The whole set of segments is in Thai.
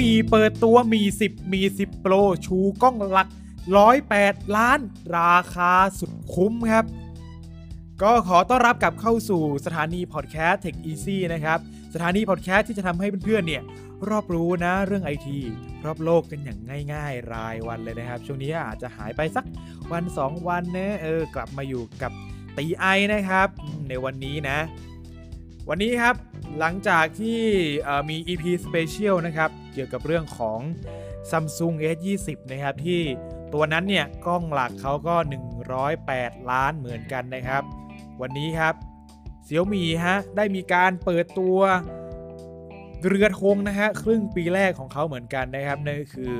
มีเปิดตัวมี 10 มี 10 Pro ชูกล้องหลัก 108 ล้าน ราคาสุดคุ้มครับ ก็ขอต้อนรับกลับเข้าสู่สถานีพอดแคสต์ Tech Easy นะครับ สถานีพอดแคสต์ที่จะทำให้เพื่อนๆเนี่ยรอบรู้นะเรื่องไอทีรอบโลกกันอย่างง่าย ๆ รายวันเลยนะครับ ช่วงนี้อาจจะหายไปสักวัน 2 วันนะเออกลับมาอยู่กับตีไอนะครับ ในวันนี้นะ วันนี้ครับ หลังจากที่มี EP Special นะครับ เกี่ยวกับเรื่องของ Samsung S20 นะครับ ที่ตัวนั้นเนี่ย กล้องหลักเขาก็ 108 ล้านเหมือนกันนะครับ วันนี้ครับเสี่ยวมีฮะ ได้มีการเปิดตัวเรือธงนะฮะ ครึ่งปีแรกของเขาเหมือนกันนะครับนั่นก็คือ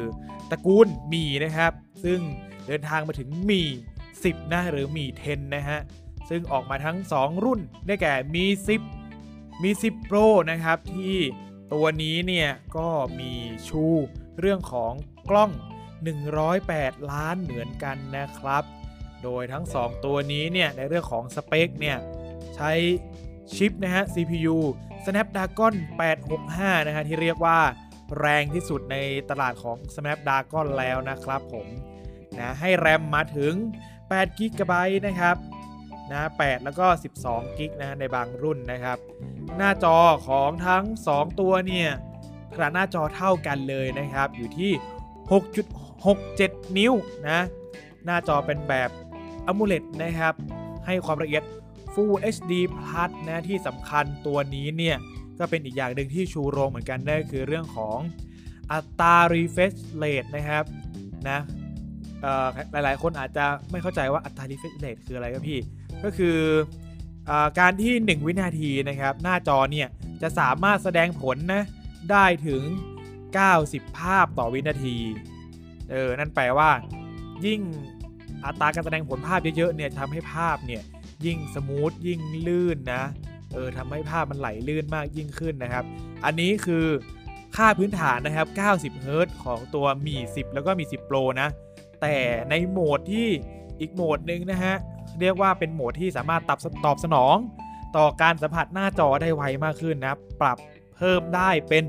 ตระกูลมีนะครับ ซึ่งเดินทางมาถึงมี 10 นะ หรือมี 10 นะฮะ ซึ่งออกมาทั้ง 2 รุ่นได้แก่มี 10 มี 10 Pro นะครับที่ตัวนี้เนี่ยก็มีชูเรื่องของกล้อง 108 ล้านเหมือนกันนะครับ โดยทั้ง 2 ตัวนี้เนี่ยในเรื่องของสเปคเนี่ยใช้ชิปนะฮะ CPU Snapdragon 865 นะฮะที่เรียกว่าแรงที่สุดในตลาดของ Snapdragon แล้วนะครับผมนะให้แรมมาถึง8 g b นะครับ นะ8แล้วก็ 12 g b นะในบางรุ่นนะครับ หน้าจอของทั้ง 2 ตัวเนี่ยขนาดหน้าจอเท่ากันเลยนะครับ อยู่ที่ 6.67 นิ้วนะ หน้าจอเป็นแบบ AMOLED นะครับ ให้ความละเอียด Full HD Plus นะที่สำคัญตัวนี้เนี่ยก็เป็นอีกอย่างหนึ่งที่ชูโรงเหมือนกันนั่นคือเรื่องของอัตรา refresh rate นะครับนะ หลาย ๆ คนอาจจะไม่เข้าใจว่าอัตรา refresh rate คืออะไรครับพี่ ก็คืออการที่ 1 วินาทีนะครับ หน้าจอเนี่ย จะสามารถแสดงผลนะ ได้ถึง 90 ภาพต่อวินาที เออ นั่นแปลว่า ยิ่งอัตราการแสดงผลภาพเยอะ ๆ เนี่ยทำให้ภาพเนี่ย ยิ่งสมูทยิ่งลื่นนะ เออทำให้ภาพมันไหลลื่นมากยิ่งขึ้นนะครับ อันนี้คือค่าพื้นฐานนะครับ 90 เฮิรตซ์ของตัวมี 10 แล้วก็มี 10 Pro นะ แต่ในโหมดที่อีกโหมดหนึ่งนะฮะ เรียกว่าเป็นโหมดที่สามารถตอบตอบสนอง ต่อการสัมผัสหน้าจอได้ไวมากขึ้นนะ ปรับเพิ่มได้เป็น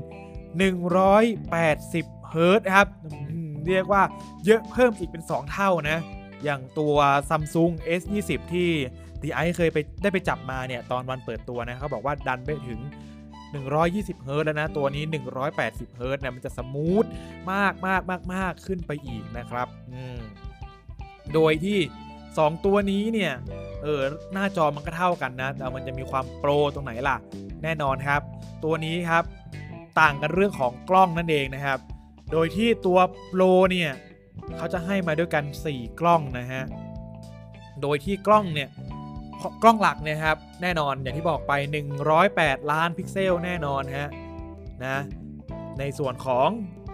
180 เฮิร์ตครับ เรียกว่าเยอะเพิ่มอีกเป็น 2 เท่านะ อย่างตัว Samsung S20 ที่ดีไอเคยไปได้ไปจับมาเนี่ย ตอนวันเปิดตัวนะเขาบอกว่าดันไปถึง 120เฮิรตแล้วนะ ตัวนี้ 180เฮิรตเนี่ยมันจะสมูทมากมากมากมากขึ้นไปอีกนะครับอืมโดยที่ 2 ตัวนี้เนี่ยเออหน้าจอมันก็เท่ากันนะ แต่มันจะมีความโปรตรงไหนล่ะ แน่นอนครับ ตัวนี้ครับต่างกันเรื่องของกล้องนั่นเองนะครับ โดยที่ตัวโปรเนี่ยเขาจะให้มาด้วยกัน 4 กล้องนะฮะโดยที่กล้องเนี่ย กล้องหลักเนี่ยครับ แน่นอนอย่างที่บอกไป 108 ล้านพิกเซลแน่นอนฮะนะในส่วนของ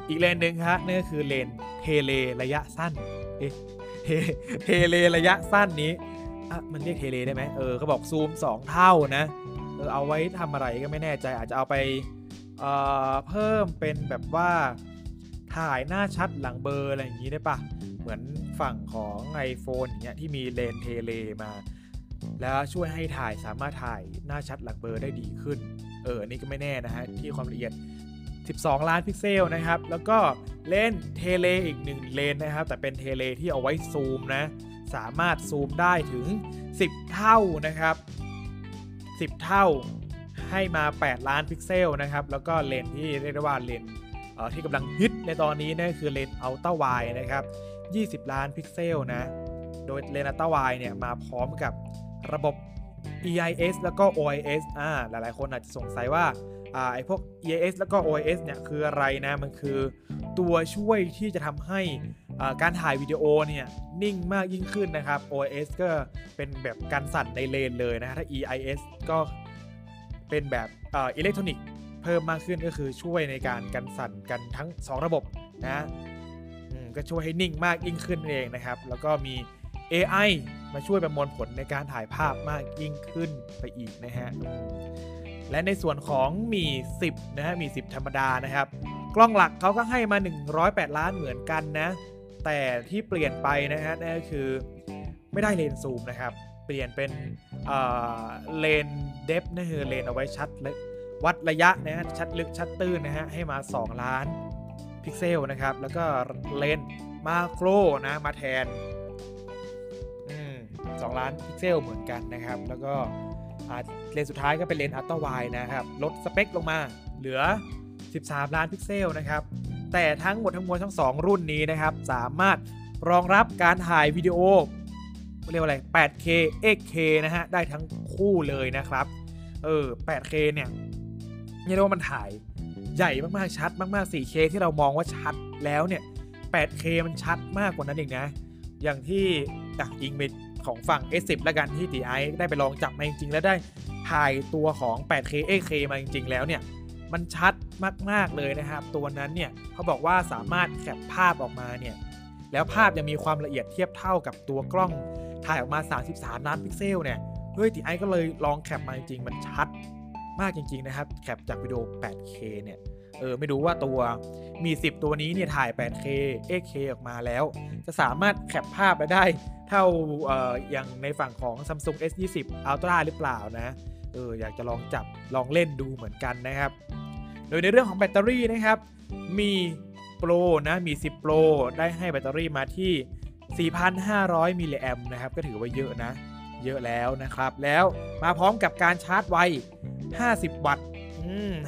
อีกเลนส์หนึ่งครับนั่นก็คือเลนส์ tele ระยะสั้นเอ๊ะเท tele ระยะสั้นนี้อะมันเรียก tele ได้ไหมเออเขาบอกซูม 2 เท่านะเออเอาไว้ทำอะไรก็ไม่แน่ใจอาจจะเอาไปเอ่อเพิ่มเป็นแบบว่าถ่ายหน้าชัดหลังเบลออะไรอย่างนี้ได้ปะเหมือนฝั่งของ iPhone อย่างเงี้ยที่มีเลนส์ tele มา แล้วช่วยให้ถ่ายสามารถถ่ายหน้าชัดหลังเบลอได้ดีขึ้น เอออันนี่ก็ไม่แน่นะฮะที่ความละเอียด 12 ล้านพิกเซลนะครับ แล้วก็เลนส์ tele อีก 1 เลนส์นะครับ แต่เป็น tele ที่เอาไว้ซูมนะ สามารถซูมได้ถึง 10 เท่านะครับ 10 เท่าให้มา 8 ล้านพิกเซลนะครับ แล้วก็เลนส์ที่เรียกได้ว่าเลนส์เออที่กำลังฮิตในตอนนี้นั่นคือเลนส์ ultra wide นะครับ 20 ล้านพิกเซลนะ โดยเลนส์ ultra wide เนี่ยมาพร้อมกับ ระบบ EIS แล้วก็ OIS อ่าหลายๆ คนอาจจะสงสัยว่าอ่าไอพวก EIS แล้วก็ OIS เนี่ยคืออะไรนะ มันคือตัวช่วยที่จะทำให้การถ่ายวิดีโอเนี่ยนิ่งมากยิ่งขึ้นนะครับ OIS ก็เป็นแบบกันสั่นในเลนส์เลยนะถ้า EIS ก็เป็นแบบอ่าอิเล็กทรอนิกส์เพิ่มมากขึ้นก็คือช่วยในการกันสั่นกันทั้ง 2 ระบบนะอืมก็ช่วยให้นิ่งมากยิ่งขึ้นเองนะครับ แล้วก็มี AI มาช่วยประมวลผลในการถ่ายภาพมากยิ่งขึ้นไปอีกนะฮะ และในส่วนของมี10นะฮะมี10 ธรรมดานะครับ กล้องหลักเขาก็ให้มา 108 ล้านเหมือนกันนะ แต่ที่เปลี่ยนไปนะฮะนั่นก็คือไม่ได้เลนส์ซูมนะครับ เปลี่ยนเป็นเลนส์ depth นั่นคือเลนส์เอาไว้ชัดและวัดระยะนะฮะชัดลึกชัดตื้นนะฮะให้มา 2 ล้านพิกเซลนะครับ แล้วก็เลนส์ macro นะมาแทน ล้านพิกเซลเหมือนกันนะครับ แล้วก็เลนส์สุดท้ายก็เป็นเลนส์ ultra wide นะครับ ลดสเปคลงมาเหลือ 13 ล้านพิกเซลนะครับ แต่ทั้งหมดทั้งมวลทั้ง 2 รุ่นนี้นะครับ สามารถรองรับการถ่ายวิดีโอเรียกว่าอะไร 8K 8K นะฮะ ได้ทั้งคู่เลยนะครับ เออ 8K เนี่ยเรียกว่ามันถ่ายใหญ่มากๆ ชัดมากๆ 4K ที่เรามองว่าชัดแล้วเนี่ย 8K มันชัดมากกว่านั้นเองนะ อย่างที่อะยิงไป ของฝั่ง S10 แล้วกันที่ตีไอได้ไปลองจับมาจริงๆ แล้วได้ถ่ายตัวของ 8K 8K มาจริง ๆ แล้วเนี่ย มันชัดมากๆเลยนะครับ ตัวนั้นเนี่ยเขาบอกว่าสามารถแคปภาพออกมาเนี่ย แล้วภาพยังมีความละเอียดเทียบเท่ากับตัวกล้องถ่ายออกมา 33 ล้านพิกเซลเนี่ยเฮ้ยตีไอก็เลยลองแคปมาจริงๆมันชัดมากจริง ๆ นะครับ แคปจากวิดีโอ 8K เนี่ย เออ ไม่รู้ว่าตัวมี 10 ตัวนี้เนี่ยถ่าย 8K 8K ออกมาแล้ว จะสามารถแคปภาพไปได้ เท่าเอ่ออย่างในฝั่งของ Samsung S20 Ultra หรือเปล่านะเอออยากจะลองจับลองเล่นดูเหมือนกันนะครับ โดยในเรื่องของแบตเตอรี่นะครับ มีโปรนะมี 10 Pro ได้ให้แบตเตอรี่มาที่ 4,500 มิลลิแอมนะครับ ก็ถือว่าเยอะนะ เยอะแล้วนะครับ แล้วมาพร้อมกับการชาร์จไว 50 วัตต์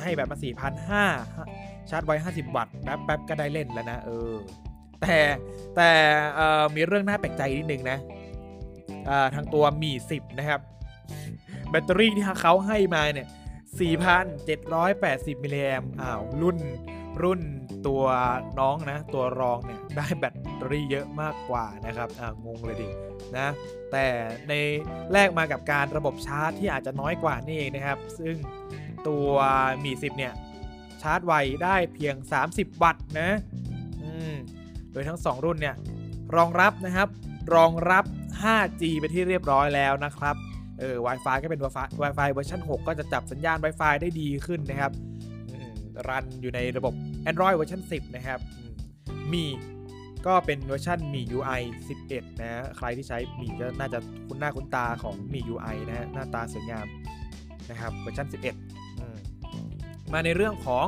ให้แบบมา 4,500 ชาร์จไว 50 วัตต์แป๊บๆก็ได้เล่นแล้วนะเออ แต่แต่มีเรื่องน่าแปลกใจนิดนึงนะทางตัวมี10 นะครับ แบตเตอรี่ที่เขาให้มาเนี่ย 4,780 มิลลิแอมอ้าวรุ่นรุ่นตัวน้องนะ ตัวรองเนี่ย ได้แบตเตอรี่เยอะมากกว่านะครับอ่างงเลยดินะ แต่ในแลกมากับการระบบชาร์จที่อาจจะน้อยกว่านี่เองนะครับ ซึ่งตัวมี10 เนี่ย ชาร์จไวได้เพียง 30 วัตต์นะโดยทั้ง 2 รุ่นเนี่ยรองรับนะครับรองรับ 5G ไปที่เรียบร้อยแล้วนะครับเออ Wi-Fi ก็เป็น Wi-Fi Wi-Fi เวอร์ชัน6 ก็จะจับสัญญาณ Wi-Fi ได้ดีขึ้นนะครับรันอยู่ในระบบ Android เวอร์ชัน10 นะครับ มีก็เป็นเวอร์ชันมี UI 11 นะใครที่ใช้ Mi ก็น่าจะคุ้นหน้าคุ้นตาของมี UI นะฮะหน้าตาสวยงามนะครับเวอร์ชัน11 มาในเรื่องของ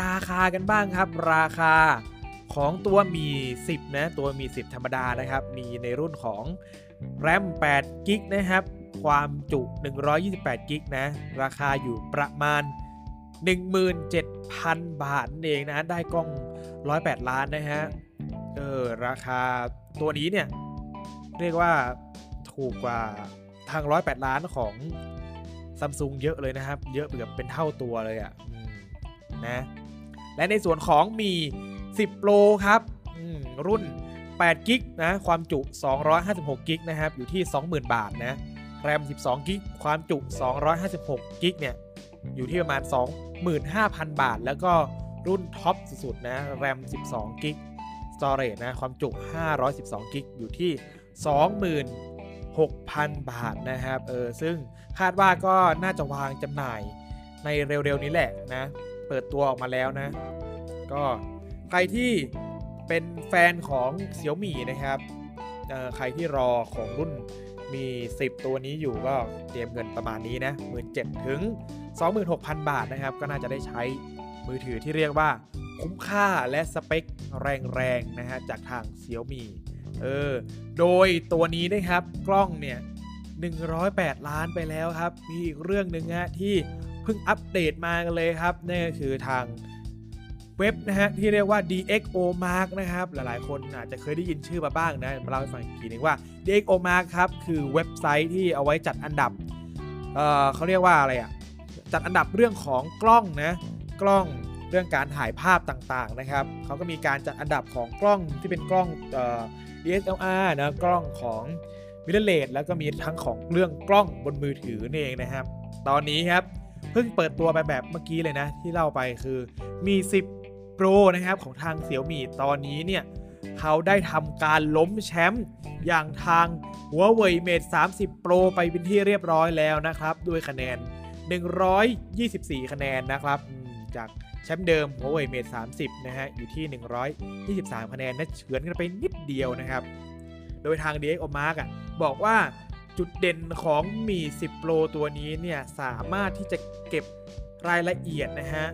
ราคากันบ้างครับ ราคา ของตัว Mi 10 นะ ตัว Mi 10 ธรรมดานะครับ มีในรุ่นของ RAM 8 g b นะครับ ความจุ 128 g b นะ ราคาอยู่ประมาณ 17,000 บาทเองนะ ได้กล้อง 108 ล้านนะฮะ เออ ราคาตัวนี้เนี่ย เรียกว่าถูกกว่าทาง 108 ล้านของซัมซุงเยอะเลยนะครับ เยอะเกือบเป็นเท่าตัวเลยอะ่ะนะ และในส่วนของมี 10 Pro ครับรุ่น8 gig นะความจุ 256 gig นะครับอยู่ที่ 20,000 บาทนะแรม 12 gig ความจุ 256 gig เนี่ยอยู่ที่ประมาณ 25,000 บาท แล้วก็รุ่น top สุดๆนะแรม 12 gig storage นะความจุ 512 gig อยู่ที่ 26,000 บาทนะครับเออซึ่งคาดว่าก็น่าจะวางจำหน่ายในเร็วๆนี้แหละนะ เปิดตัวออกมาแล้วนะ ก็ ใครที่เป็นแฟนของเสี่ยวมี่นะครับใครที่รอของรุ่นมี 10 ตัวนี้อยู่ก็เตรียมเงินประมาณนี้นะ 17,000 ถึง 26,000 บาทนะครับ ก็น่าจะได้ใช้มือถือที่เรียกว่าคุ้มค่าและสเปคแรงๆนะฮะจากทางเสี่ยวมี่เออ โดยตัวนี้นะครับกล้องเนี่ย 108 ล้านไปแล้วครับ มีอีกเรื่องหนึ่งฮะที่เพิ่งอัปเดตมากันเลยครับนั่นก็คือทาง เว็บนะฮะที่เรียกว่า DxO Mark นะครับหลายๆ คนอาจจะเคยได้ยินชื่อมาบ้างนะมาเล่าให้ฟังอีกทีนึงว่า DxO Mark ครับคือเว็บไซต์ที่เอาไว้จัดอันดับเอ่อเขาเรียกว่าอะไรอะจัดอันดับเรื่องของกล้องนะกล้องเรื่องการถ่ายภาพต่างๆนะครับเขาก็มีการจัดอันดับของกล้องที่เป็นกล้องเอ่อ DSLR นะกล้องของมิเรเลสแล้วก็มีทั้งของเรื่องกล้องบนมือถือนี่เองนะครับ ตอนนี้ครับเพิ่งเปิดตัวไปแบบเมื่อกี้เลยนะ ที่เล่าไปคือมี 10 Pro นะครับของทางเสี่ยวมี่ตอนนี้เนี่ยเขาได้ทำการล้มแชมป์อย่างทางหัวเว่ยเมด30 Pro ไปเป็นที่เรียบร้อยแล้วนะครับ ด้วยคะแนน 124 คะแนนนะครับจากแชมป์เดิมหัวเว่ยเมด30 นะฮะอยู่ที่ 123 คะแนนนะเฉือนกันไปนิดเดียวนะครับ โดยทาง DX o Mark อะบอกว่าจุดเด่นของมี10 Pro ตัวนี้เนี่ยสามารถที่จะเก็บรายละเอียดนะฮะ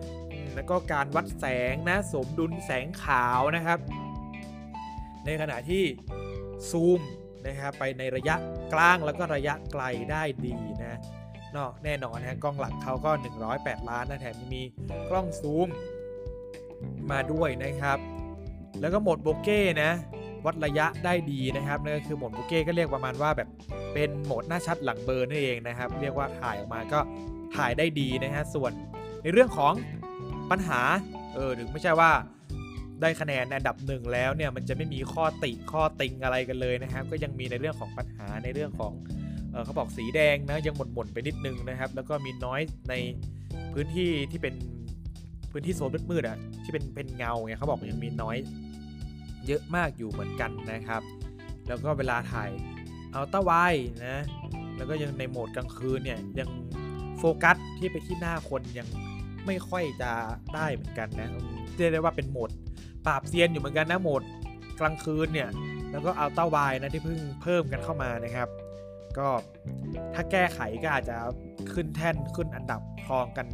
แล้วก็การวัดแสงนะสมดุลแสงขาวนะครับ ในขณะที่ซูมนะครับไปในระยะกลางแล้วก็ระยะไกลได้ดีนะเนาะแน่นอนนะกล้องหลักเขาก็ 108 ล้านนะแถมมีกล้องซูมมาด้วยนะครับ แล้วก็โหมดโบเก้นะวัดระยะได้ดีนะครับนั่นก็คือโหมดโบเก้ก็เรียกประมาณว่าแบบเป็นโหมดหน้าชัดหลังเบอร์นั่นเองนะครับ เรียกว่าถ่ายออกมาก็ถ่ายได้ดีนะฮะส่วนในเรื่องของ ปัญหา เออถึงไม่ใช่ว่าได้คะแนนอันดับหนึ่งแล้วเนี่ยมันจะไม่มีข้อติข้อติงอะไรกันเลยนะครับก็ยังมีในเรื่องของปัญหาในเรื่องของเออเขาบอกสีแดงนะยังหม่นๆไปนิดนึงนะครับ แล้วก็มีน้อยในพื้นที่ที่เป็นพื้นที่โซนมืดๆอะที่เป็นเป็นเงาไงเขาบอกยังมีน้อยเยอะมากอยู่เหมือนกันนะครับ แล้วก็เวลาถ่ายเอัลตร้าไวนะแล้วก็ยังในโหมดกลางคืนเนี่ยยังโฟกัสที่ไปที่หน้าคนยัง ไม่ค่อยจะได้เหมือนกันนะเรียกได้ว่าเป็นโหมดปราบเซียนอยู่เหมือนกันนะโหมดกลางคืนเนี่ยแล้วก็อัลต้าไวนะที่เพิ่งเพิ่มกันเข้ามานะครับ ก็ถ้าแก้ไขก็อาจจะขึ้นแท่นขึ้นอันดับครองกัน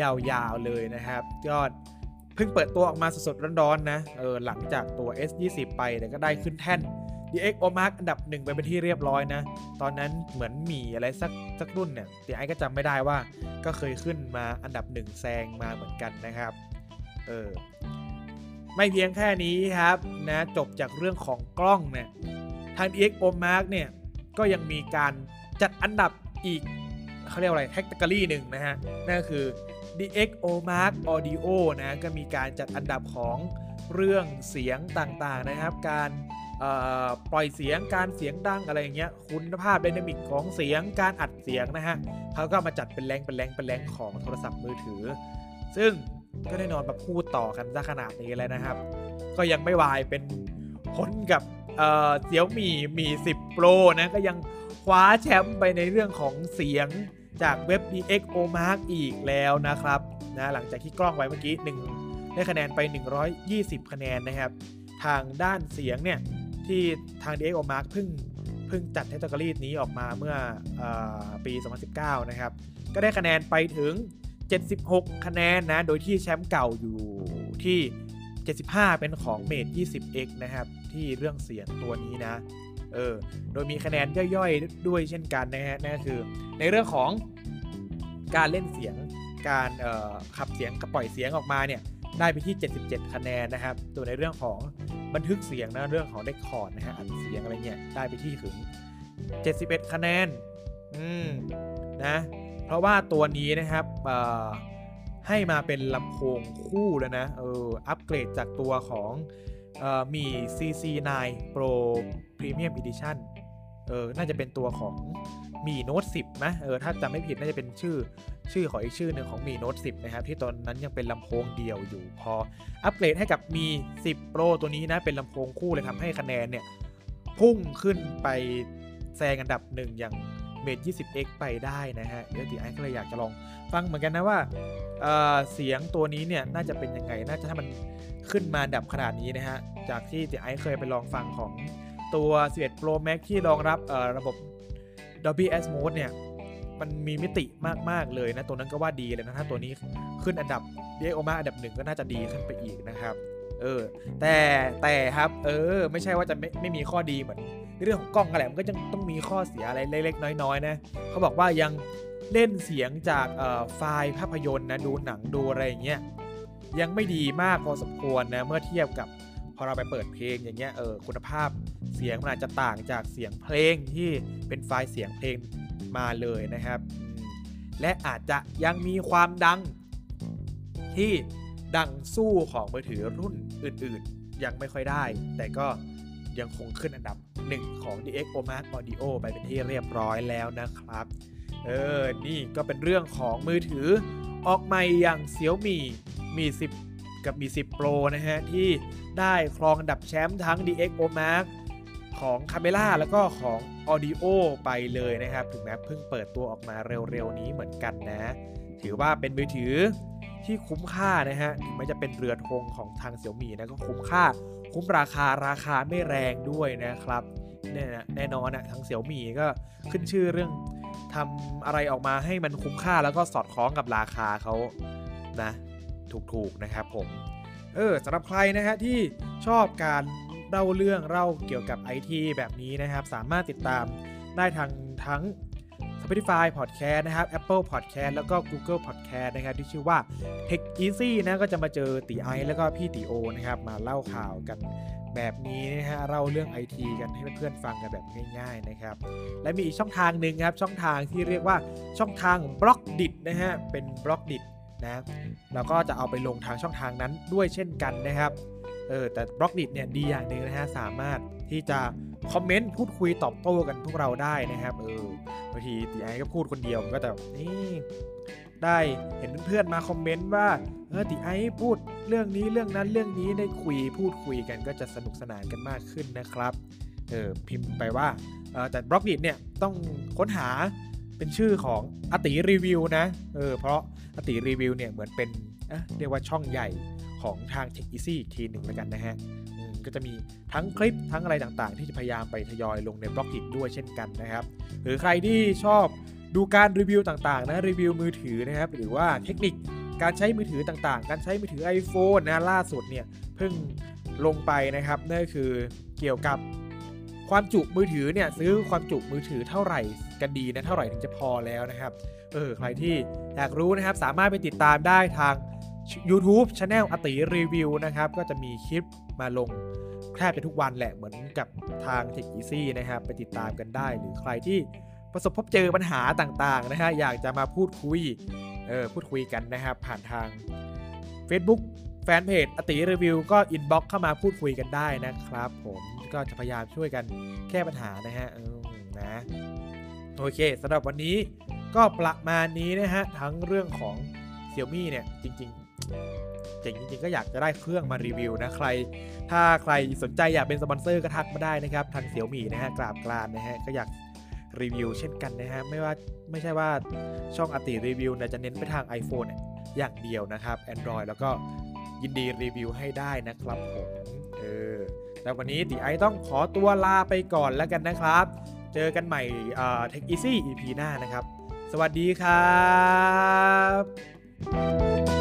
ยาวๆเลยนะครับยอดเพิ่งเปิดตัวออกมาสดๆร้อนๆนะเออหลังจากตัว S20 ไปแต่ก็ได้ขึ้นแท่น DX o m a r k อันดับหนึ่งไปเป็นที่เรียบร้อยนะ ตอนนั้นเหมือนมีอะไรสักสักรุ่นเนี่ยเดี๋ยวไอ้ก็จำไม่ได้ว่า ก็เคยขึ้นมาอันดับหนึ่งแซงมาเหมือนกันนะครับเออไม่เพียงแค่นี้ครับนะจบจากเรื่องของกล้องเนี่ยทาง DX o m a r k เนี่ยก็ยังมีการจัดอันดับอีกเขาเรียกอะไรแท็กตกรี่หนึ่งนะฮะนั่นก็คือ DX o m a r k Audio นะก็มีการจัดอันดับของเรื่องเสียงต่างๆนะครับ การ ปล่อยเสียงการเสียงดังอะไรอย่างเงี้ยคุณภาพไดนามิกของเสียงการอัดเสียงนะฮะเขาก็มาจัดเป็นแรงเป็นแรงเป็นแรงของโทรศัพท์มือถือ ซึ่งก็แน่นอนมาพูดต่อกันซะขนาดนี้แล้วนะครับ ก็ยังไม่วายเป็นพ้นกับเสี่ยวมีมี10 Pro นะก็ยังคว้าแชมป์ไปในเรื่องของเสียงจากเว็บ DX o m a r k อีกแล้วนะครับนะหลังจากที่กล้องไว้เมื่อกี้1ได้คะแนนไป 120 คะแนนนะครับ ทางด้านเสียงเนี่ย ที่ทาง DX o m a r k เพิ่งเพิ่งจัดเทคโนโลยีนี้ออกมาเมื่ออปี 2019 นะครับ ก็ได้คะแนนไปถึง 76 คะแนนนะ โดยที่แชมป์เก่าอยู่ที่ 75 เป็นของ Mate 20X นะครับ ที่เรื่องเสียงตัวนี้นะ เออ โดยมีคะแนนย่อยๆ ด้วยเช่นกันนะฮะ นั่นก็คือในเรื่องของการเล่นเสียง การขับเสียงกระปล่อยเสียงออกมาเนี่ย ได้ไปที่ 77 คะแนนนะครับ ตัวในเรื่องของ บันทึกเสียงนะเรื่องของเรคคอร์ดนะฮะอัดเสียงอะไรเงี้ยได้ไปที่ถึง 71 คะแนนอืมนะเพราะว่าตัวนี้นะครับให้มาเป็นลำโพงคู่แล้วนะเอออัปเกรดจากตัวของออมี CC9 Pro Premium Edition เออน่าจะเป็นตัวของ มีโน้ต10นะเออถ้าจำไม่ผิดน่าจะเป็นชื่อ ชื่อของอีกชื่อหนึ่งของมีโน้ต10นะครับที่ตอนนั้นยังเป็นลำโพงเดียวอยู่ พออัปเกรดให้กับมี10 Pro ตัวนี้นะเป็นลำโพงคู่เลยทำให้คะแนนเนี่ยพุ่งขึ้นไปแซงอันดับหนึ่งอย่างเมท 20x ไปได้นะฮะเดี๋ยวตีไอ้ก็เลยอยากจะลองฟังเหมือนกันนะว่าเเสียงตัวนี้เนี่ยน่าจะเป็นยังไง น่าจะถ้ามันขึ้นมาดับขนาดนี้นะฮะ จากที่ตีไอ้เคยไปลองฟังของตัว 11 Pro Max ที่รองรับระบบ Dolby Atmos เนี่ยมันมีมิติมาก ๆ เลยนะ ตัวนั้นก็ว่าดีเลยนะ ถ้าตัวนี้ขึ้นอันดับเรียกออกมาอันดับหนึ่งก็น่าจะดีขึ้นไปอีกนะครับ เออ แต่แต่ครับ เออ ไม่ใช่ว่าจะไม่ไม่มีข้อดีเหมือนเรื่องของกล้องอะไรมันก็ยังต้องมีข้อเสียอะไรเล็ก ๆ น้อย ๆ นะเขาบอกว่ายังเล่นเสียงจากไฟล์ภาพยนตร์นะดูหนังดูอะไรอย่างเงี้ยยังไม่ดีมากพอสมควรนะเมื่อเทียบกับ อเราไปเปิดเพลงอย่างเงี้ยเออคุณภาพเสียงมันอาจจะต่างจากเสียงเพลงที่เป็นไฟล์เสียงเพลงมาเลยนะครับ และอาจจะยังมีความดังที่ดังสู้ของมือถือรุ่นอื่นๆ ยังไม่ค่อยได้ แต่ก็ยังคงขึ้นอันดับหนึ่งของ DX OMAX Audio ไปเป็นที่เรียบร้อยแล้วนะครับ เออ นี่ก็เป็นเรื่องของมือถือออกใหม่อย่าง Xiaomi มี10 กับมี 10 Pro นะฮะ ที่ได้ครองอันดับแชมป์ทั้ง DX OMAX ของคาเมล่าแล้วก็ของ Audio ไปเลยนะครับ ถึงแม้เพิ่งเปิดตัวออกมาเร็วๆ นี้เหมือนกันนะ ถือว่าเป็นมือถือที่คุ้มค่านะฮะถึงแม้จะเป็นเรือธงของทางเสี่ยวมี่นะก็คุ้มค่า คุ้มราคาราคาไม่แรงด้วยนะครับแน่แน่นอนนะทางเสี่ยวมี่ก็ขึ้นชื่อเรื่องทำอะไรออกมาให้มันคุ้มค่าแล้วก็สอดคล้องกับราคาเขานะ ถูกๆนะครับผม เออสำหรับใครนะฮะที่ชอบการเล่าเรื่องเล่าเกี่ยวกับ IT แบบนี้นะครับ สามารถติดตามได้ทางทั้ง Spotify Podcast นะครับ Apple Podcast แล้วก็ Google Podcast นะครับ ที่ชื่อว่า Tech Easy นะก็จะมาเจอตีไอแล้วก็พี่ตีโอนะครับ มาเล่าข่าวกันแบบนี้นะฮะเล่าเรื่อง IT กันให้เพื่อนๆฟังกันแบบง่าย ๆนะครับ และมีอีกช่องทางหนึ่งครับ ช่องทางที่เรียกว่าช่องทางบล็อกดิดนะฮะเป็นบล็อกดิด นะแล้วก็จะเอาไปลงทางช่องทางนั้นด้วยเช่นกันนะครับเออแต่ Blockdit เนี่ยดีอย่างหนึ่งนะฮะสามารถที่จะคอมเมนต์พูดคุยตอบโต้กันพวกเราได้นะครับเออบางทีตีไอก็พูดคนเดียวมันก็แต่นี่ได้เห็นเพื่อนๆมาคอมเมนต์ว่าเออตีไอพูดเรื่องนี้เรื่องนั้นเรื่องนี้ได้คุยพูดคุยกันก็จะสนุกสนานกันมากขึ้นนะครับเออพิมพ์ไปว่าเออแต่ Blockdit เนี่ยต้องค้นหาเป็นชื่อของอติรีวิวนะเออเพราะ อติรีวิวเนี่ยเหมือนเป็นเเรียกว่าช่องใหญ่ของทาง Tech Easy อีกทีหนึ่งแล้วกันนะฮะก็จะมีทั้งคลิปทั้งอะไรต่างๆ ที่จะพยายามไปทยอยลงในบล็อกดิด้วยเช่นกันนะครับ หรือใครที่ชอบดูการรีวิวต่างๆนะรีวิวมือถือนะครับ หรือว่าเทคนิคการใช้มือถือต่างๆ การใช้มือถือ iPhone นะล่าสุดเนี่ยเพิ่งลงไปนะครับนั่นคือเกี่ยวกับความจุมือถือเนี่ยซื้อความจุมือถือเท่าไหร่ กันดีนะเท่าไหร่ถึงจะพอแล้วนะครับเออใครที่อยากรู้นะครับสามารถไปติดตามได้ทาง YouTube Channel อติรีวิวนะครับก็จะมีคลิปมาลงแทบจะทุกวันแหละเหมือนกับทาง Tech Easy นะครับไปติดตามกันได้ หรือใครที่ประสบพบเจอปัญหาต่างๆนะฮะอยากจะมาพูดคุยเออพูดคุยกันนะครับผ่านทาง Facebook แฟนเพจอาตี๋รีวิวก็ inbox เข้ามาพูดคุยกันได้นะครับ ผมก็จะพยายามช่วยกันแก้ปัญหานะฮะออนะ โอเคสำหรับวันนี้ก็ประมาณนี้นะฮะ ทั้งเรื่องของ Xiaomi เนี่ย จริง ๆ เจ๋งจริง ๆ ก็อยากจะได้เครื่องมารีวิวนะใคร ถ้าใครสนใจอยากเป็นสปอนเซอร์ก็ทักมาได้นะครับ ทาง Xiaomi นะฮะกราบกรานนะฮะ ก็อยากรีวิวเช่นกันนะฮะ ไม่ว่าไม่ใช่ว่าช่องอติรีวิวเนี่ยจะเน้นไปทาง iPhone เนี่ยอย่างเดียวนะครับ Android แล้วก็ยินดีรีวิวให้ได้นะครับผมเออแต่วันนี้ตีไอต้องขอตัวลาไปก่อนแล้วกันนะครับ เจอกันใหม่เทคอีซี่ EP หน้านะครับ สวัสดีครับ